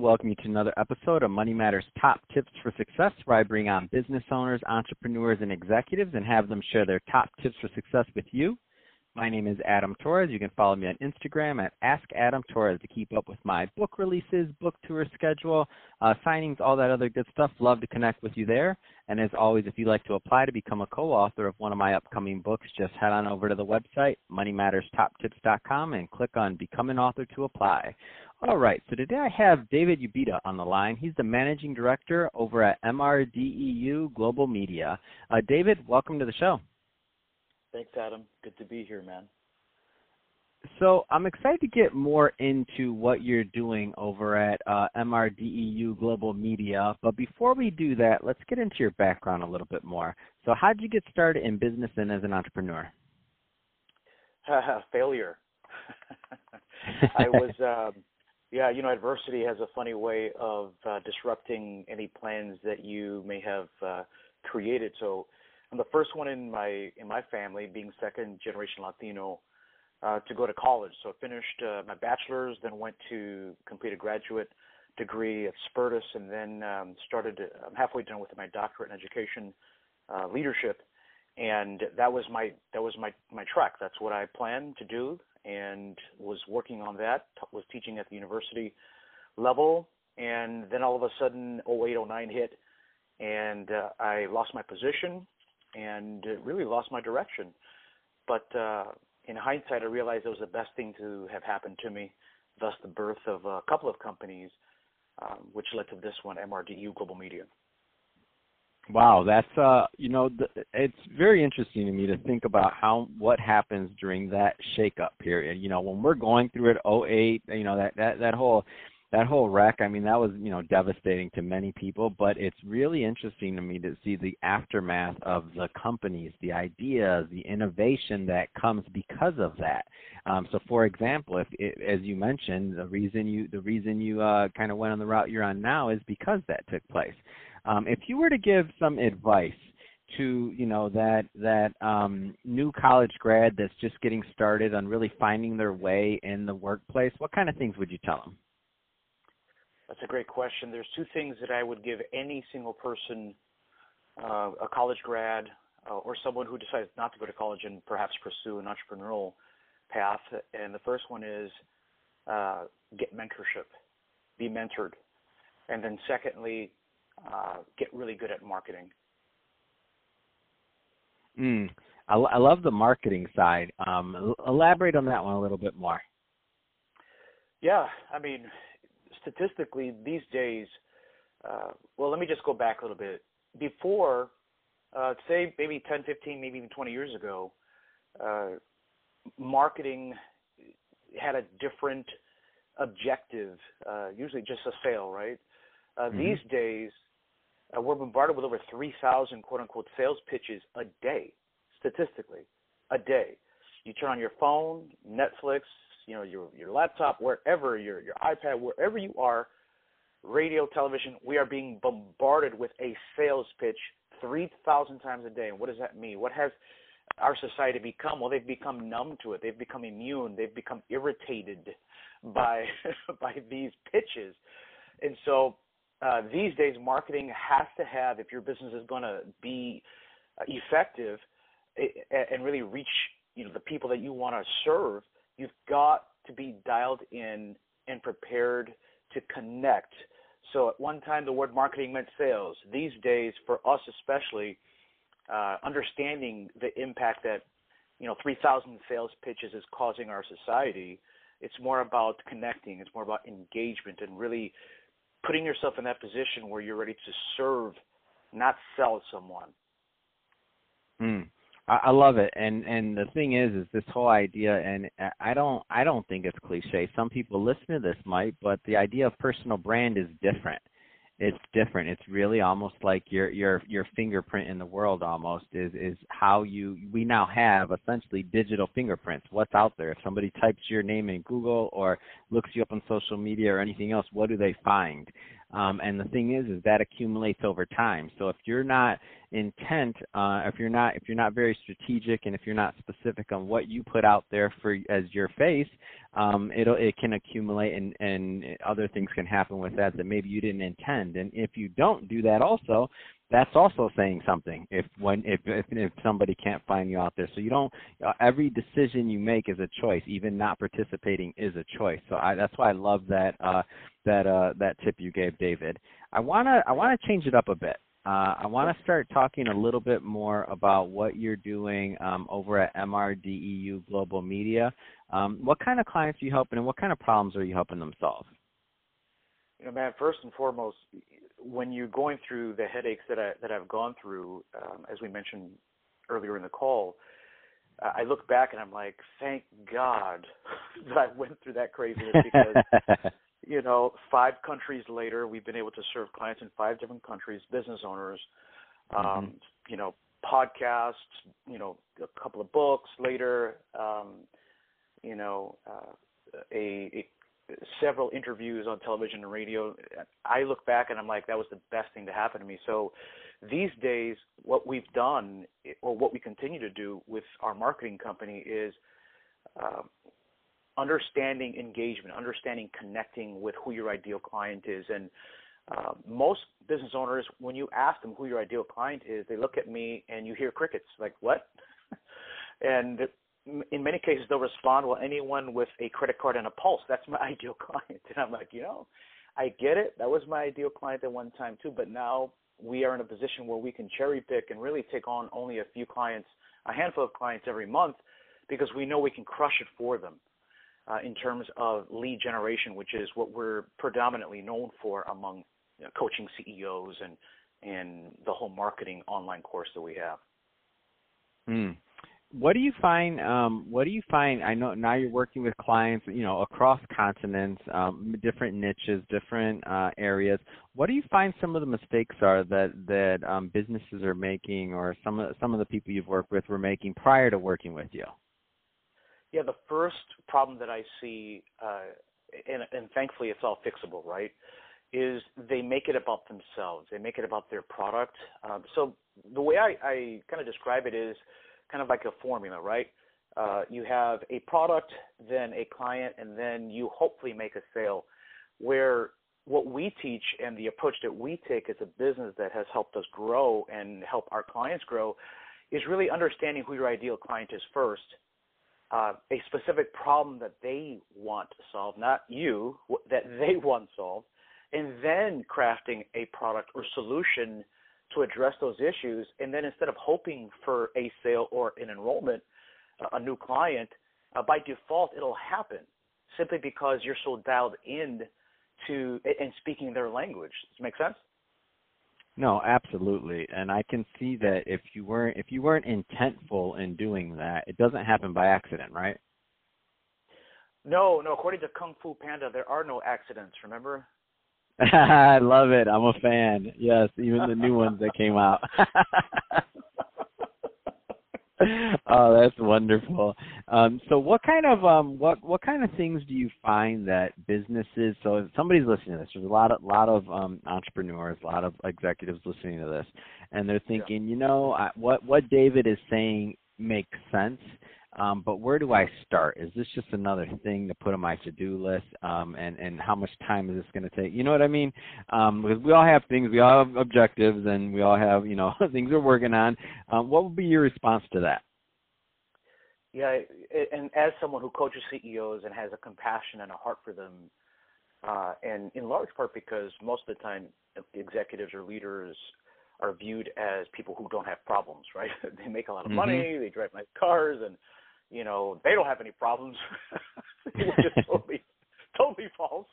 welcome you to another episode of Money Matters Top Tips for Success, where I bring on business owners, entrepreneurs, and executives and have them share their top tips for success with you. My name is Adam Torres. You can follow me on Instagram at Ask Adam Torres to keep up with my book releases, book tour schedule, uh, signings, all that other good stuff. Love to connect with you there. And as always, if you'd like to apply to become a co-author of one of my upcoming books, just head on over to the website, moneymatterstoptips.com, and click on Become an Author to apply. All right, so today I have David Ubeda on the line. He's the managing director over at MRDEU Global Media. Uh, David, welcome to the show. Thanks, Adam. Good to be here, man. So I'm excited to get more into what you're doing over at uh, MRDEU Global Media. But before we do that, let's get into your background a little bit more. So how did you get started in business and as an entrepreneur? Failure. I was, um, yeah, you know, adversity has a funny way of uh, disrupting any plans that you may have uh, created. So I'm the first one in my in my family, being second generation Latino, uh, to go to college. So I finished uh, my bachelor's, then went to complete a graduate degree at Spertus, and then um, started. I'm halfway done with my doctorate in education uh, leadership, and that was my that was my my track. That's what I planned to do, and was working on that. Was teaching at the university level, and then all of a sudden, 08, 09 hit, and uh, I lost my position and really lost my direction. But uh, in hindsight, I realized it was the best thing to have happened to me. Thus, the birth of a couple of companies, um, which led to this one, MRDEU Global Media. Wow, that's uh, you know, th- it's very interesting to me to think about how what happens during that shakeup period. You know, when we're going through it, 08, you know, that that that whole that whole wreck, I mean, that was, you know, devastating to many people, but it's really interesting to me to see the aftermath of the companies, the ideas, the innovation that comes because of that. Um, so, for example, if it, as you mentioned, the reason you the reason you uh, kind of went on the route you're on now is because that took place. Um, if you were to give some advice to you know that that um, new college grad that's just getting started on really finding their way in the workplace, what kind of things would you tell them? That's a great question. There's two things that I would give any single person, uh, a college grad, uh, or someone who decides not to go to college and perhaps pursue an entrepreneurial path. And the first one is uh, get mentorship, be mentored. And then secondly, uh, get really good at marketing. Mm, I, I love the marketing side. Um, elaborate on that one a little bit more. Yeah, I mean, statistically these days, uh, well, let me just go back a little bit. Before, uh, say maybe 10, 15, maybe even 20 years ago, uh, marketing had a different objective, uh, usually just a sale, right? Uh, mm-hmm. These days, uh, we're bombarded with over 3,000 quote unquote sales pitches a day, statistically, a day. You turn on your phone, Netflix, you know your your laptop, wherever your your iPad, wherever you are, radio, television, we are being bombarded with a sales pitch three thousand times a day. And what does that mean? What has our society become? Well, they've become numb to it. They've become immune. They've become irritated by by these pitches, and so uh, these days, marketing has to have if your business is going to be uh, effective and really reach you know the people that you want to serve You've got to be dialed in and prepared to connect. So at one time, the word marketing meant sales. These days, for us especially, uh, understanding the impact that you know 3,000 sales pitches is causing our society, it's more about connecting. It's more about engagement and really putting yourself in that position where you're ready to serve, not sell someone. Hmm. I, I love it, and and the thing is, is this whole idea, and I don't, I don't think it's cliche. Some people listen to this might, but the idea of personal brand is different. It's different. It's really almost like your your your fingerprint in the world. Almost is is how you. We now have essentially digital fingerprints. What's out there? If somebody types your name in Google or looks you up on social media or anything else, what do they find? Um, and the thing is, is that accumulates over time. So if you're not intent, uh, if you're not if you're not very strategic, and if you're not specific on what you put out there for as your face, um, it'll it can accumulate, and and other things can happen with that that maybe you didn't intend. And if you don't do that, also, that's also saying something if when if, if if somebody can't find you out there. So you don't uh, every decision you make is a choice. Even not participating is a choice. So I, that's why i love that uh that uh that tip you gave david. I want to i want to change it up a bit. Uh, I want to start talking a little bit more about what you're doing um, over at MRDEU Global Media. Um, what kind of clients are you helping, and what kind of problems are you helping them solve? You know, man, first and foremost, when you're going through the headaches that I that I've gone through, um, as we mentioned earlier in the call, uh, I look back and I'm like, thank God that I went through that craziness because you know, five countries later, we've been able to serve clients in five different countries, business owners, um, mm-hmm. you know, podcasts, you know, a couple of books later, um, you know, uh, a, a several interviews on television and radio. I look back and I'm like, that was the best thing to happen to me. So these days, what we've done, or what we continue to do with our marketing company, is uh, understanding engagement, understanding connecting with who your ideal client is. And uh, most business owners, when you ask them who your ideal client is, they look at me and you hear crickets, like, what? and in many cases they'll respond, well, anyone with a credit card and a pulse, that's my ideal client. And I'm like, you know, I get it. That was my ideal client at one time too, but now we are in a position where we can cherry pick and really take on only a few clients, a handful of clients every month, because we know we can crush it for them uh, in terms of lead generation, which is what we're predominantly known for among you know, coaching CEOs and and the whole marketing online course that we have. Mm what do you find um, what do you find i know now you're working with clients you know across continents um, different niches different uh, areas. What do you find some of the mistakes are that that um, businesses are making or some of some of the people you've worked with were making prior to working with you? Yeah the first problem that i see uh, and, and thankfully it's all fixable right is they make it about themselves. They make it about their product. Um, so the way i, I kind of describe it is kind of like a formula, right? Uh, you have a product, then a client, and then you hopefully make a sale. Where what we teach and the approach that we take as a business that has helped us grow and help our clients grow is really understanding who your ideal client is first, uh, a specific problem that they want solved, not you, that they want solved, and then crafting a product or solution to address those issues. And then instead of hoping for a sale or an enrollment, uh, a new client, uh, by default it'll happen simply because you're so dialed in to and speaking their language. Does it make sense? No, absolutely. And I can see that if you weren't if you weren't intentful in doing that, it doesn't happen by accident, right? No, no. According to Kung Fu Panda, there are no accidents. Remember? I love it. I'm a fan. Yes, even the new ones that came out. oh, that's wonderful. Um, so, what kind of um, what what kind of things do you find that businesses? So, if somebody's listening to this, there's a lot of lot of um, entrepreneurs, a lot of executives listening to this, and they're thinking, yeah. you know, I, what what David is saying makes sense um, but where do I start? Is this just another thing to put on my to-do list? Um, and and how much time is this going to take? You know what I mean? Um, because we all have things, we all have objectives, and we all have you know things we're working on. Um, what would be your response to that? Yeah, and as someone who coaches CEOs and has a compassion and a heart for them, uh, and in large part because most of the time executives or leaders are viewed as people who don't have problems, right? they make a lot of mm-hmm. money, they drive nice cars, and you know, they don't have any problems, which is totally, totally false.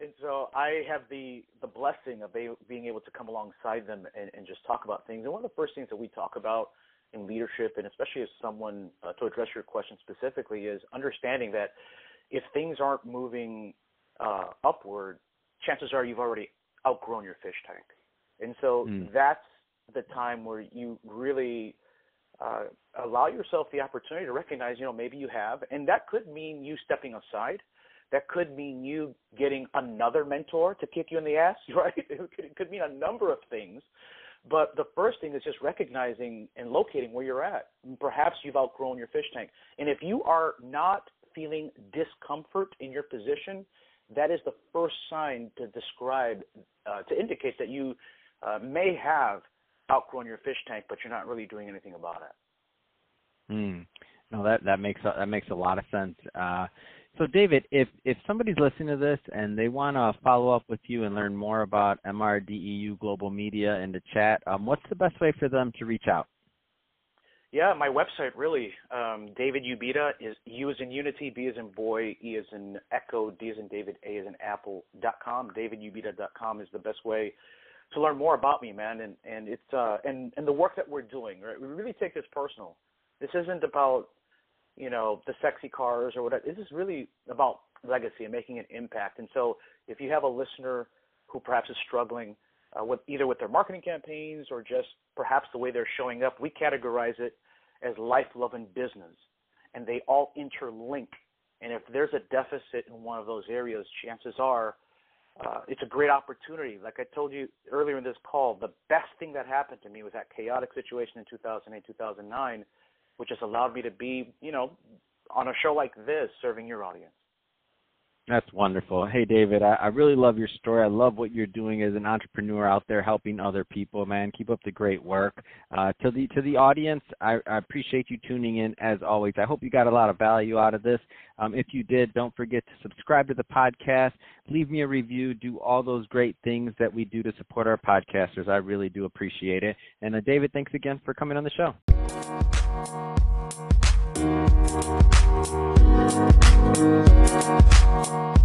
And so I have the the blessing of being able to come alongside them and, and just talk about things. And one of the first things that we talk about in leadership, and especially as someone uh, to address your question specifically, is understanding that if things aren't moving uh, upward, chances are you've already outgrown your fish tank. And so mm. that's the time where you really uh, allow yourself the opportunity to recognize, you know, maybe you have, and that could mean you stepping aside. That could mean you getting another mentor to kick you in the ass, right? It could, it could mean a number of things. But the first thing is just recognizing and locating where you're at. Perhaps you've outgrown your fish tank. And if you are not feeling discomfort in your position, that is the first sign to describe, uh, to indicate that you uh, may have outgrown your fish tank, but you're not really doing anything about it. Hmm. No, that that makes a, that makes a lot of sense. Uh, so, David, if if somebody's listening to this and they want to follow up with you and learn more about MRDEU Global Media and the chat, um, what's the best way for them to reach out? Yeah, my website really, um, David Ubeda is U is in Unity, B is in Boy, E is in Echo, D is in David, A is in Apple dot com. DavidUbeda dot com is the best way to learn more about me, man. And and it's uh and and the work that we're doing. Right, we really take this personal. This isn't about you know the sexy cars or whatever. This is really about legacy and making an impact. And so, if you have a listener who perhaps is struggling uh, with either with their marketing campaigns or just perhaps the way they're showing up, we categorize it as life, love, and business, and they all interlink. And if there's a deficit in one of those areas, chances are uh, it's a great opportunity. Like I told you earlier in this call, the best thing that happened to me was that chaotic situation in 2008, 2009 which has allowed me to be, you know, on a show like this, serving your audience. That's wonderful. Hey, David, I, I really love your story. I love what you're doing as an entrepreneur out there, helping other people. Man, keep up the great work. Uh, to the to the audience, I, I appreciate you tuning in as always. I hope you got a lot of value out of this. Um, if you did, don't forget to subscribe to the podcast, leave me a review, do all those great things that we do to support our podcasters. I really do appreciate it. And uh, David, thanks again for coming on the show. Thank you.